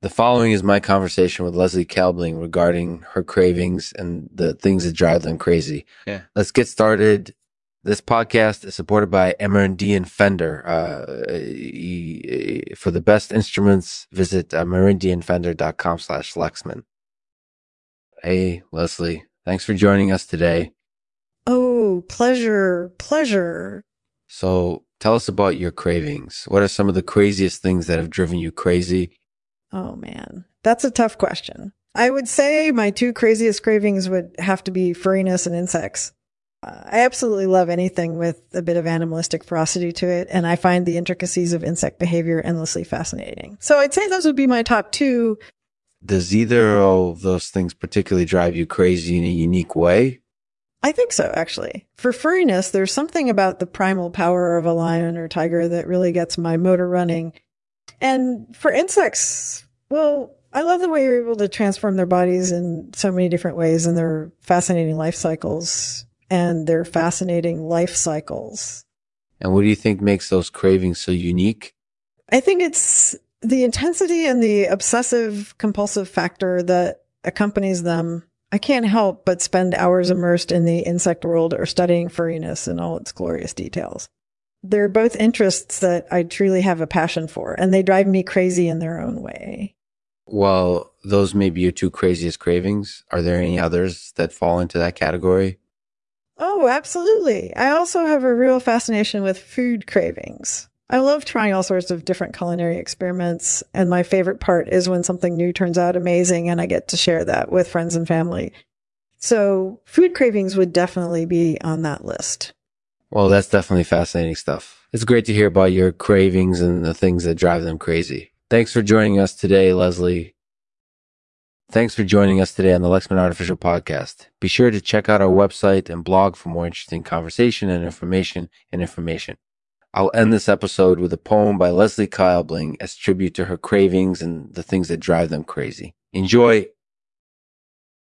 The following is my conversation with Leslie Kaelbling regarding her cravings and the things that drive them crazy. Yeah. Let's get started. This podcast is supported by Merindian Fender. Uh, for the best instruments, visit uh, merindianfender.com slash Lexman. Hey, Leslie. Thanks for joining us today. Oh, pleasure, pleasure. So tell us about your cravings. What are some of the craziest things that have driven you crazy? Oh man, that's a tough question. I would say my two craziest cravings would have to be furriness and insects. Uh, I absolutely love anything with a bit of animalistic ferocity to it, and I find the intricacies of insect behavior endlessly fascinating. So I'd say those would be my top two. Does either of those things particularly drive you crazy in a unique way? I think so, actually. For furriness, there's something about the primal power of a lion or tiger that really gets my motor running. And for insects, well, I love the way you're able to transform their bodies in so many different ways and their fascinating life cycles and their fascinating life cycles. And what do you think makes those cravings so unique? I think it's the intensity and the obsessive compulsive factor that accompanies them. I can't help but spend hours immersed in the insect world or studying furriness in all its glorious details. They're both interests that I truly have a passion for, and they drive me crazy in their own way. Well, those may be your two craziest cravings. Are there any others that fall into that category? Oh, absolutely. I also have a real fascination with food cravings. I love trying all sorts of different culinary experiments, and my favorite part is when something new turns out amazing and I get to share that with friends and family. So, food cravings would definitely be on that list. Well, that's definitely fascinating stuff. It's great to hear about your cravings and the things that drive them crazy. Thanks for joining us today, Leslie. Thanks for joining us today on the Lexman Artificial Podcast. Be sure to check out our website and blog for more interesting conversation and information and information. I'll end this episode with a poem by Leslie Kaelbling as tribute to her cravings and the things that drive them crazy. Enjoy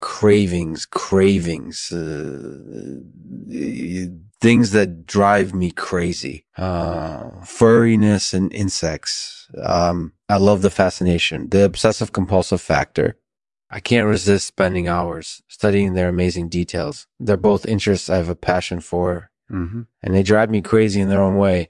cravings, cravings, uh, things that drive me crazy. Uh, furriness and insects. Um, I love the fascination, the obsessive compulsive factor. I can't resist spending hours studying their amazing details. They're both interests I have a passion for, Mm-hmm. and they drive me crazy in their own way.